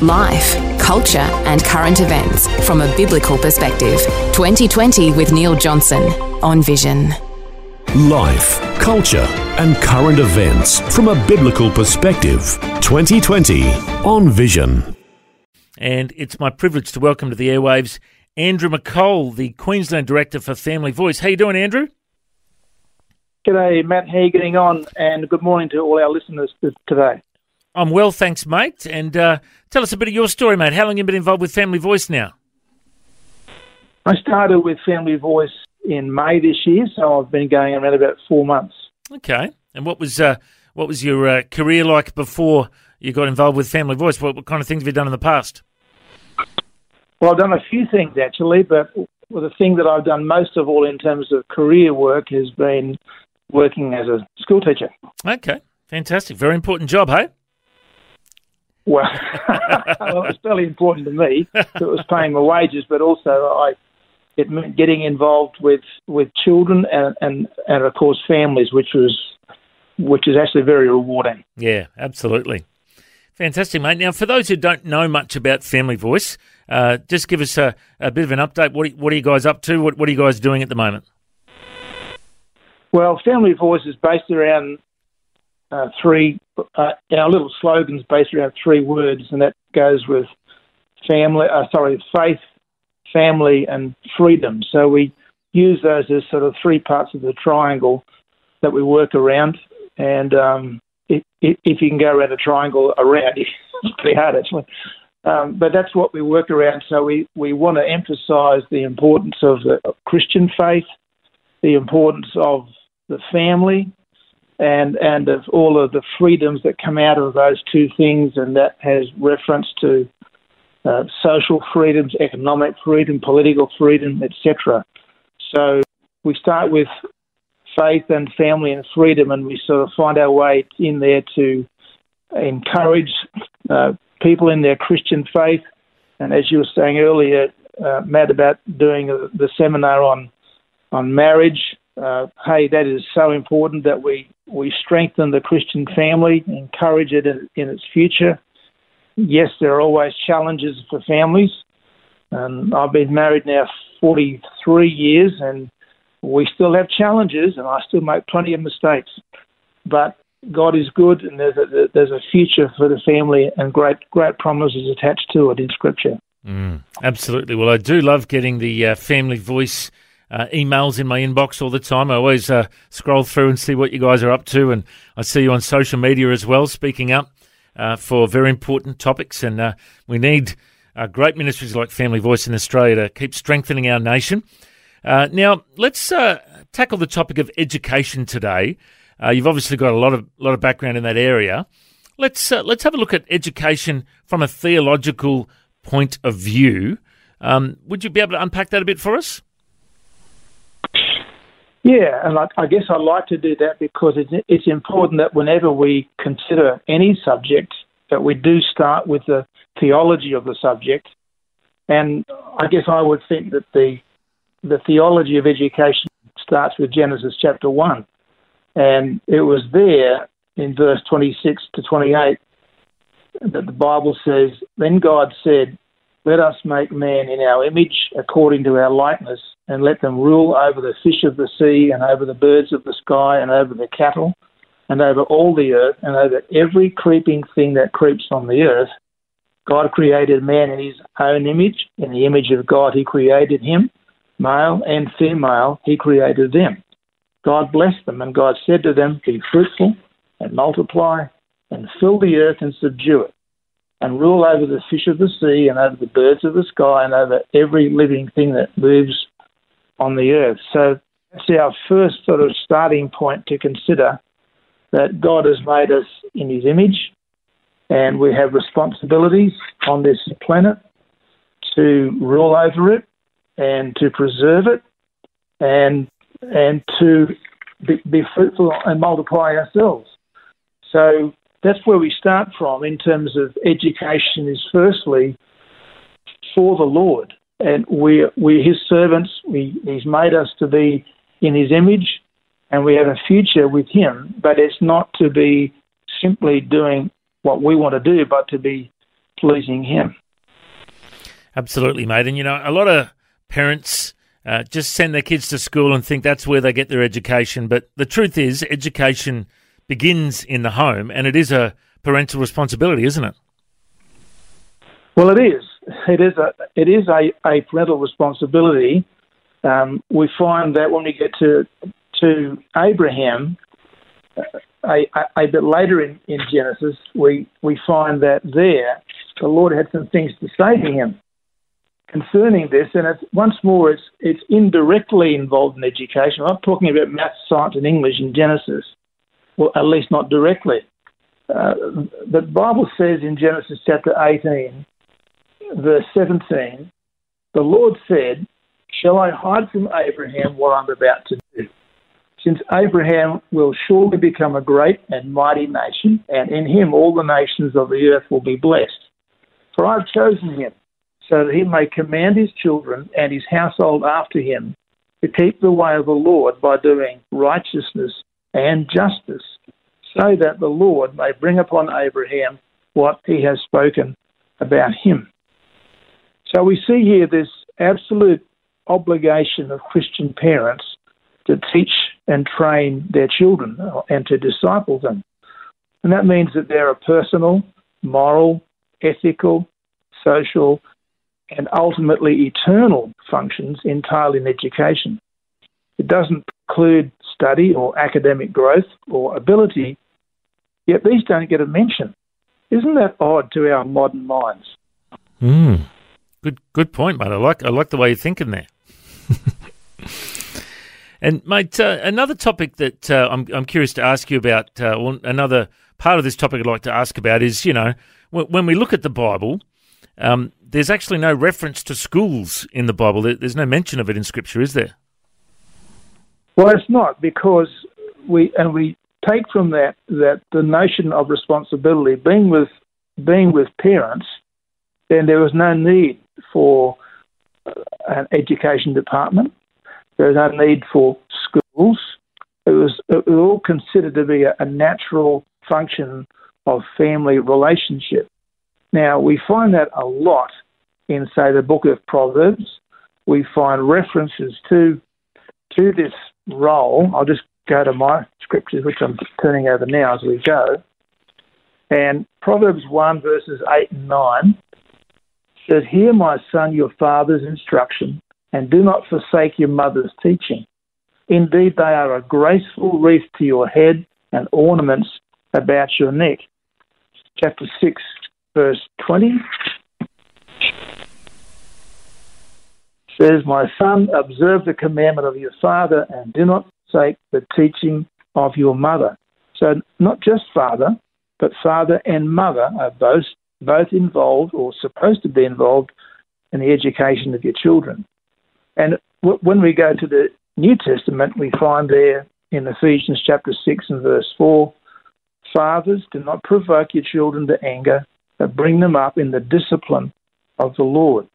Life, culture, and current events from a biblical perspective. 2020 with Neil Johnson on Vision. Life, culture, and current events from a biblical perspective. 2020 on Vision. And it's my privilege to welcome to the airwaves Andrew McCole, the Queensland Director for Family Voice. How you doing, Andrew? G'day, Matt. How you getting on? And good morning to all our listeners today. I'm well, thanks, mate. And uh, tell us a bit of your story, mate. How long have you been involved with Family Voice now? I started with Family Voice in May this year, so I've been going around about four months. Okay. And what was uh, what was your uh, career like before you got involved with Family Voice? What, what, kind of things have you done in the past? Well, I've done a few things actually, but well, the thing that I've done most of all in terms of career work has been working as a school teacher. Okay, fantastic. Very important job, hey? Well, well, it was fairly important to me. It was paying my wages, but also I it meant getting involved with, with children and, and, and of course families, which was which is actually very rewarding. Yeah, absolutely. Fantastic, mate. Now, for those who don't know much about Family Voice, uh, just give us a, a, bit of an update. What are, what are you guys up to? What, what are you guys doing at the moment? Well, Family Voice is based around uh, three, uh, our little slogan's based around three words, and that goes with family, uh, sorry, faith, family, and freedom. So we use those as sort of three parts of the triangle that we work around. And um, if, if, you can go around a triangle around, it's pretty hard actually. Um, but that's what we work around. So we, we want to emphasise the importance of the Christian faith, the importance of the family, and and of all of the freedoms that come out of those two things, and that has reference to uh, social freedoms, economic freedom, political freedom, etc. So we start with faith and family and freedom, and we sort of find our way in there to encourage uh, people in their Christian faith. And as you were saying earlier, uh, Matt, about doing the seminar on on marriage, uh, hey, that is so important that we, we strengthen the Christian family, encourage it in, in its future. Yes, there are always challenges for families. And I've been married now 43 years, and we still have challenges, and I still make plenty of mistakes. But God is good, and there's a, there's a future for the family, and great great promises attached to it in Scripture. Mm, absolutely. Well, I do love getting the uh, family voice uh, emails in my inbox all the time. I always uh, scroll through and see what you guys are up to, and I see you on social media as well, speaking up uh, for very important topics. And uh, we need uh, great ministries like Family Voice in Australia to keep strengthening our nation. Uh, now, let's tackle the topic of education today. you've obviously got a lot of lot of background in that area. Let's let's have a look at education from a theological point of view. Um, would you be able to unpack that a bit for us? Yeah, and I, I guess I like to do that because it's, it's important that whenever we consider any subject, that we do start with the theology of the subject. And I guess I would think that the the theology of education starts with Genesis chapter one, and it was there in verse twenty six to twenty eight that the Bible says, "Then God said, Let us make man in our image, according to our likeness." And let them rule over the fish of the sea and over the birds of the sky and over the cattle and over all the earth and over every creeping thing that creeps on the earth. God created man in his own image. In the image of God, he created him. Male and female, he created them. God blessed them, and God said to them, Be fruitful and multiply and fill the earth and subdue it, and rule over the fish of the sea and over the birds of the sky and over every living thing that moves on the earth. So that's our first sort of starting point to consider that God has made us in his image and we have responsibilities on this planet to rule over it and to preserve it and and to be, be fruitful and multiply ourselves. So that's where we start from in terms of education is firstly for the Lord. And we're, we're his servants. We, he's made us to be in his image and we have a future with him, but it's not to be simply doing what we want to do, but to be pleasing him. Absolutely, mate. And you know, a lot of parents uh, just send their kids to school and think that's where they get their education. But the truth is, education begins in the home, and it is a parental responsibility, isn't it? Well, it is. It is a it is a, a parental responsibility. Um, we find that when we get to to Abraham, uh, a, a, a bit later in, in Genesis, we we find that there the Lord had some things to say to him concerning this, and it's once more it's it's indirectly involved in education. I'm talking about math, science, and English in Genesis, well, at least not directly. Uh, the Bible says in Genesis chapter 18, verse 17, the Lord said, Shall I hide from Abraham what I'm about to do? Since Abraham will surely become a great and mighty nation, and in him all the nations of the earth will be blessed. For I've chosen him so that he may command his children and his household after him to keep the way of the Lord by doing righteousness and justice, so that the Lord may bring upon Abraham what he has spoken about him. So we see here this absolute obligation of Christian parents to teach and train their children and to disciple them. And that means that there are personal, moral, ethical, social, and ultimately eternal functions entirely in education. It doesn't preclude study or academic growth or ability, yet these don't get a mention. Isn't that odd to our modern minds? Mm. Good, good point, mate. I like, I like the way you're thinking there. and mate, uh, another topic that uh, I'm, I'm curious to ask you about, uh, well, another part of this topic I'd like to ask about is, you know, when we look at the Bible, um, there's actually no reference to schools in the Bible. There's no mention of it in Scripture, is there? Well, it's not because we and we take from that that the notion of responsibility being with being with parents, then there was no need for uh, an education department. There was no need for schools. It was, it was all considered to be a, a natural function of family relationship. Now, we find that a lot in, say, the book of Proverbs. We find references to, to this role. I'll just go to my scriptures, which I'm turning over now as we go. And Proverbs 1, verses 8 and 9 says, Hear, my son, your father's instruction, and do not forsake your mother's teaching. Indeed, they are a graceful wreath to your head and ornaments about your neck. Chapter 6, verse 20 says, My son, observe the commandment of your father and do not forsake the teaching of your mother. So, not just father, but father and mother are both, both involved or supposed to be involved in the education of your children. And w- when we go to the New Testament, we find there in Ephesians chapter 6 and verse 4 Fathers, do not provoke your children to anger, but bring them up in the discipline of the Lord.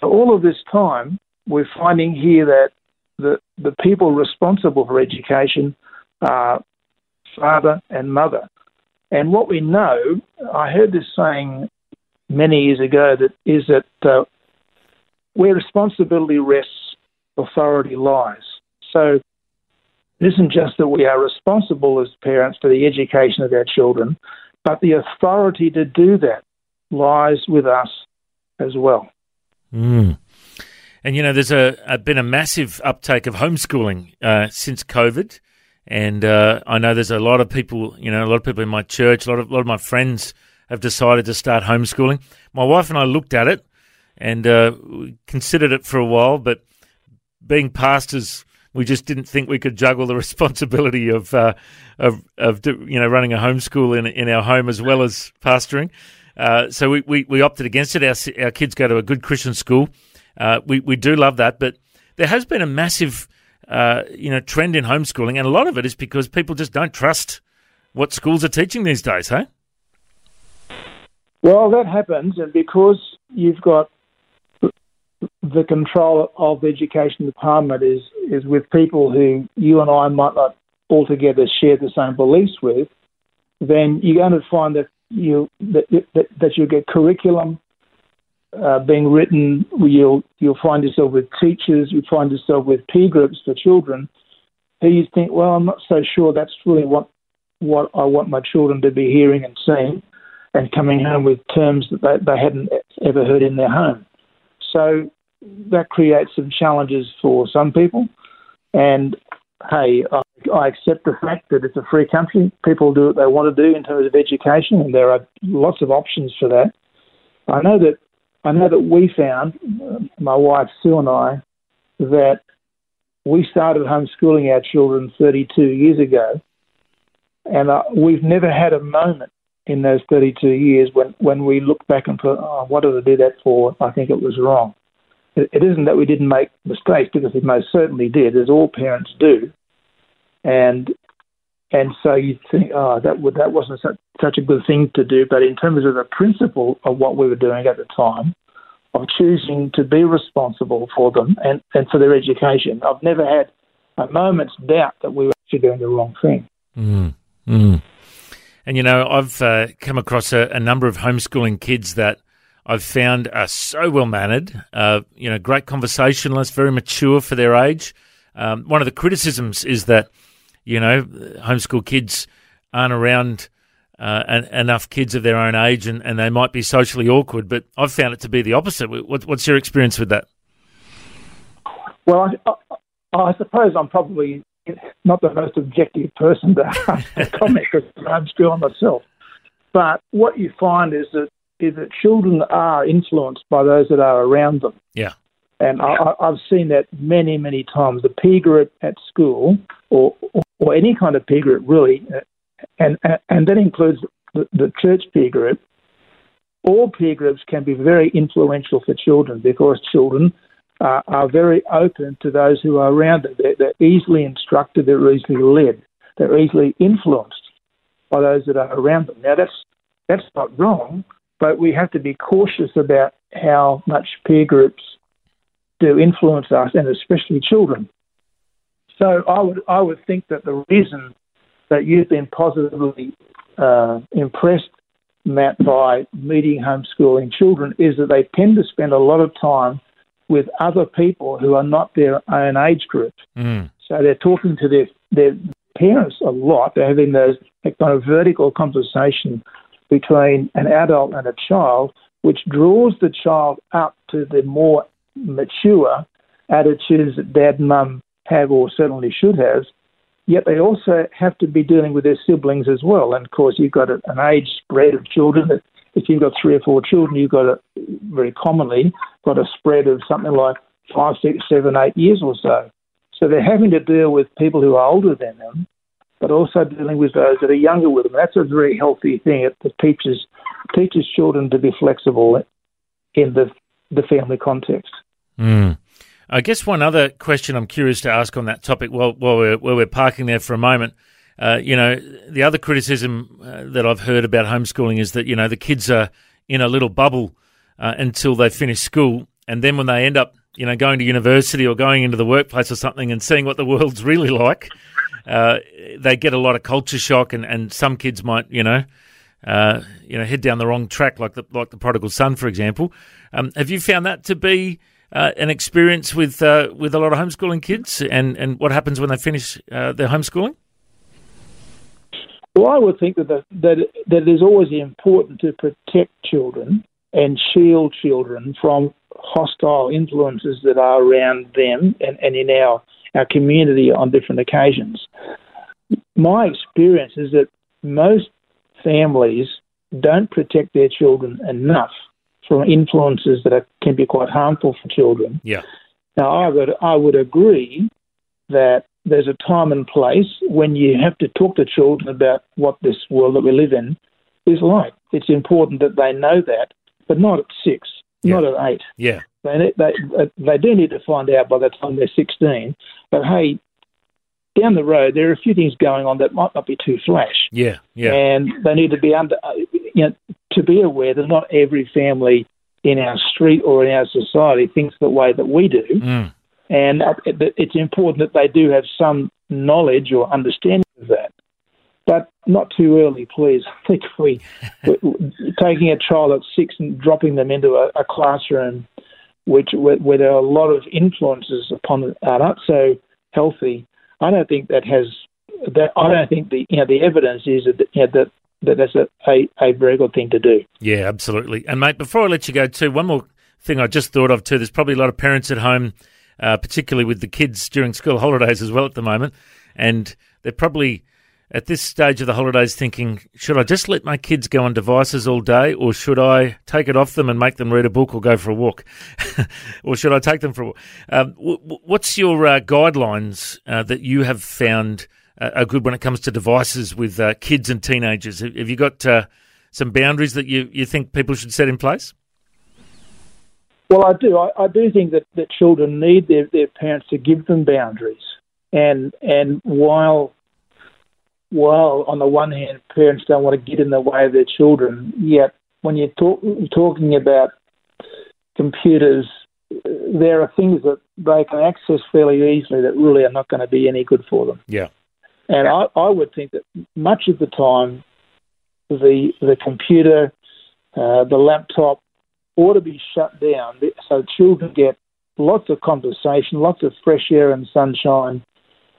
So, all of this time, we're finding here that the, the people responsible for education are father and mother. And what we know, I heard this saying many years ago, that is that uh, where responsibility rests, authority lies. So it isn't just that we are responsible as parents for the education of our children, but the authority to do that lies with us as well. Mm. And you know, there's a, a, been a massive uptake of homeschooling uh, since COVID, and uh, I know there's a lot of people, you know, a lot of people in my church, a lot of a lot of my friends have decided to start homeschooling. My wife and I looked at it and uh, considered it for a while, but being pastors, we just didn't think we could juggle the responsibility of uh, of, of you know running a homeschool in in our home as well as pastoring. Uh, so we, we, we opted against it. Our, our kids go to a good Christian school Uh, we we do love that, but there has been a massive uh, you know trend in homeschooling, and a lot of it is because people just don't trust what schools are teaching these days. Hey. Well, that happens, and because you've got the control of the education department is is with people who you and I might not altogether share the same beliefs with, then you're going to find that you that that, that you get curriculum uh, being written. You'll you'll find yourself with teachers. You find yourself with peer groups for children who you think, well, I'm not so sure that's really what what I want my children to be hearing and seeing, and coming home with terms that they, they hadn't ever heard in their home. So that creates some challenges for some people. And hey, I, I accept the fact that it's a free country. People do what they want to do in terms of education, and there are lots of options for that. I know that I know that we found, uh, my wife Sue and I, that we started homeschooling our children 32 years ago, and uh, we've never had a moment in those 32 years when, when we look back and thought, oh, what did I do that for? I think it was wrong. It, it isn't that we didn't make mistakes because we most certainly did, as all parents do. And and so you think, oh, that would, that wasn't such, such a good thing to do. But in terms of the principle of what we were doing at the time, of choosing to be responsible for them and, and for their education, I've never had a moment's doubt that we were actually doing the wrong thing. Mm. Mm. And you know, I've uh, come across a, a, number of homeschooling kids that I've found are so well mannered. Uh, you know, great conversationalists, very mature for their age. Um, one of the criticisms is that you know homeschool kids aren't around uh, en- enough kids of their own age, and, and they might be socially awkward. But I've found it to be the opposite. What, what's your experience with that? Well, I, I, I suppose I'm probably not the most objective person to comment because I'm still myself. But what you find is that is that children are influenced by those that are around them. Yeah. And I, have seen that many, many times. The peer group at school, or, or, any kind of peer group, really, and and that includes the, the church peer group. All peer groups can be very influential for children because children uh, are very open to those who are around them. They're, they're easily instructed, they're easily led, they're easily influenced by those that are around them. Now, that's, that's not wrong, but we have to be cautious about how much peer groups do influence us, and especially children. So I would, I would think that the reason that you've been positively uh, impressed, Matt, by meeting homeschooling children is that they tend to spend a lot of time with other people who are not their own age group. Mm. So they're talking to their their parents a lot. They're having those that kind of vertical conversation between an adult and a child, which draws the child up to the more mature attitudes that dad mum have or certainly should have. Yet they also have to be dealing with their siblings as well. And of course, you've got an age spread of children if you've got three or four children, you've got a, very commonly got a spread of something like five, six, seven, eight years or so. So they're having to deal with people who are older than them, but also dealing with those that are younger with them. That's a very healthy thing. It, teaches teaches children to be flexible in the the family context. Mm. I guess one other question I'm curious to ask on that topic while, while, we're, while we're parking there for a moment uh, you know, the other criticism uh, that I've heard about homeschooling is that, you know, the kids are in a little bubble uh, until they finish school. And then when they end up, you know, going to university or going into the workplace or something and seeing what the world's really like, uh, they get a lot of culture shock. And, and some kids might, you know, uh, you know, head down the wrong track, like the like the prodigal son, for example. Um, have you found that to be uh, an experience with with a lot of homeschooling kids, and, and what happens when they finish their homeschooling? Well, I would think that the, that that it is always important to protect children and shield children from hostile influences that are around them and, and in our our community on different occasions. My experience is that most families don't protect their children enough from influences that are, can be quite harmful for children. Yeah. Now, I would I would agree that there's a time and place when you have to talk to children about what this world that we live in is like. It's important that they know that, but not at six, yeah. not at eight. Yeah. They, they, uh, they do need to find out by the time they're 16. But hey, down the road, there are a few things going on that might not be too flash. Yeah, yeah. And they need to be under, uh, you know, to be aware that not every family in our street or in our society thinks the way that we do. Mm. And it's important that they do have some knowledge or understanding of that. But not too early, please. I think we, taking a child at six and dropping them into a, a classroom which where, where, there are a lot of influences upon are not so healthy. I don't think that has that. I don't think the you know the evidence is that you know, that that that's a, a, a very good thing to do. Yeah, absolutely. And mate, before I let you go, too, one more thing I just thought of too. There's probably a lot of parents at home, uh, particularly with the kids during school holidays as well at the moment, and they're probably at this stage of the holidays thinking, should I just let my kids go on devices all day, or should I take it off them and make them read a book or go for a walk, or should I take them for a walk? Um, w- what's your uh, guidelines uh, that you have found are good when it comes to devices with uh, kids and teenagers? Have you got uh, some boundaries that you, you think people should set in place? Well, I do. I, I do think that, that children need their, their parents to give them boundaries. And and while while on the one hand parents don't want to get in the way of their children, yet when you're talk, talking about computers, there are things that they can access fairly easily that really are not going to be any good for them. Yeah. And I, I would think that much of the time, the the computer, uh, the laptop, ought to be shut down so children get lots of conversation, lots of fresh air and sunshine,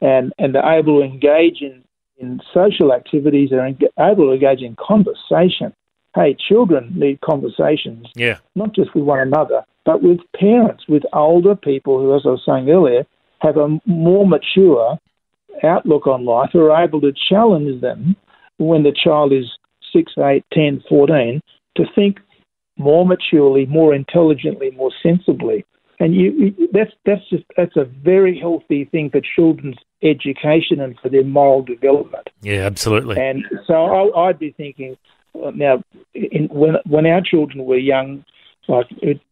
and and they're able to engage in in social activities, they're able to engage in conversation. Hey, children need conversations, yeah, not just with one another, but with parents, with older people who, as I was saying earlier, have a more mature outlook on life, are able to challenge them when the child is 6, 8, 10, 14, to think more maturely, more intelligently, more sensibly. And you, that's that's just that's a very healthy thing for children's education and for their moral development. Yeah, absolutely. And so I, would be thinking uh, now, in, when when our children were young, like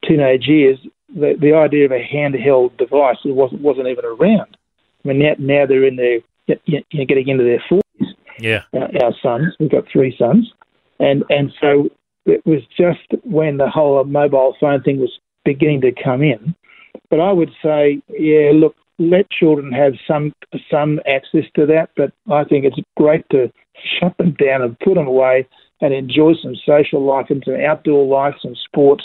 teenage years, the, the idea of a handheld device wasn't wasn't even around. I mean, now, now they're in their you know, getting into their forties. Yeah, our, our sons. We've got three sons, and and so it was just when the whole mobile phone thing was beginning to come in. But I would say, yeah, look, let children have some some access to that, but I think it's great to shut them down and put them away and enjoy some social life and some outdoor life, some sports,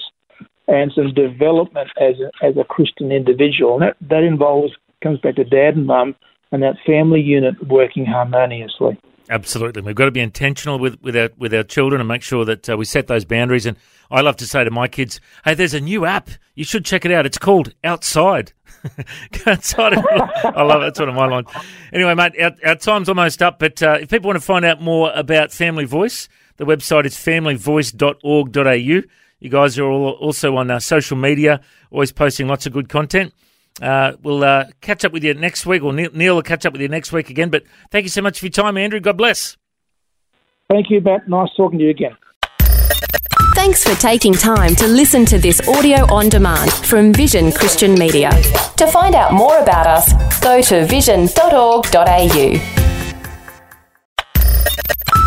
and some development as a, as a Christian individual. And that, that involves comes back to dad and mum and that family unit working harmoniously. Absolutely, we've got to be intentional with, with our with our children and make sure that uh, we set those boundaries. And I love to say to my kids, "Hey, there's a new app. You should check it out. It's called Outside. Outside." I love it. That's one of my lines. Anyway, mate, our, our time's almost up. But uh, if people want to find out more about Family Voice, the website is familyvoice.org.au. You guys are all also on uh, social media, always posting lots of good content. Uh, we'll uh, catch up with you next week, or Neil, Neil, will catch up with you next week again. But thank you so much for your time, Andrew. God bless. Thank you, Matt. Nice talking to you again. Thanks for taking time to listen to this audio on demand from Vision Christian Media. To find out more about us, go to vision.org.au.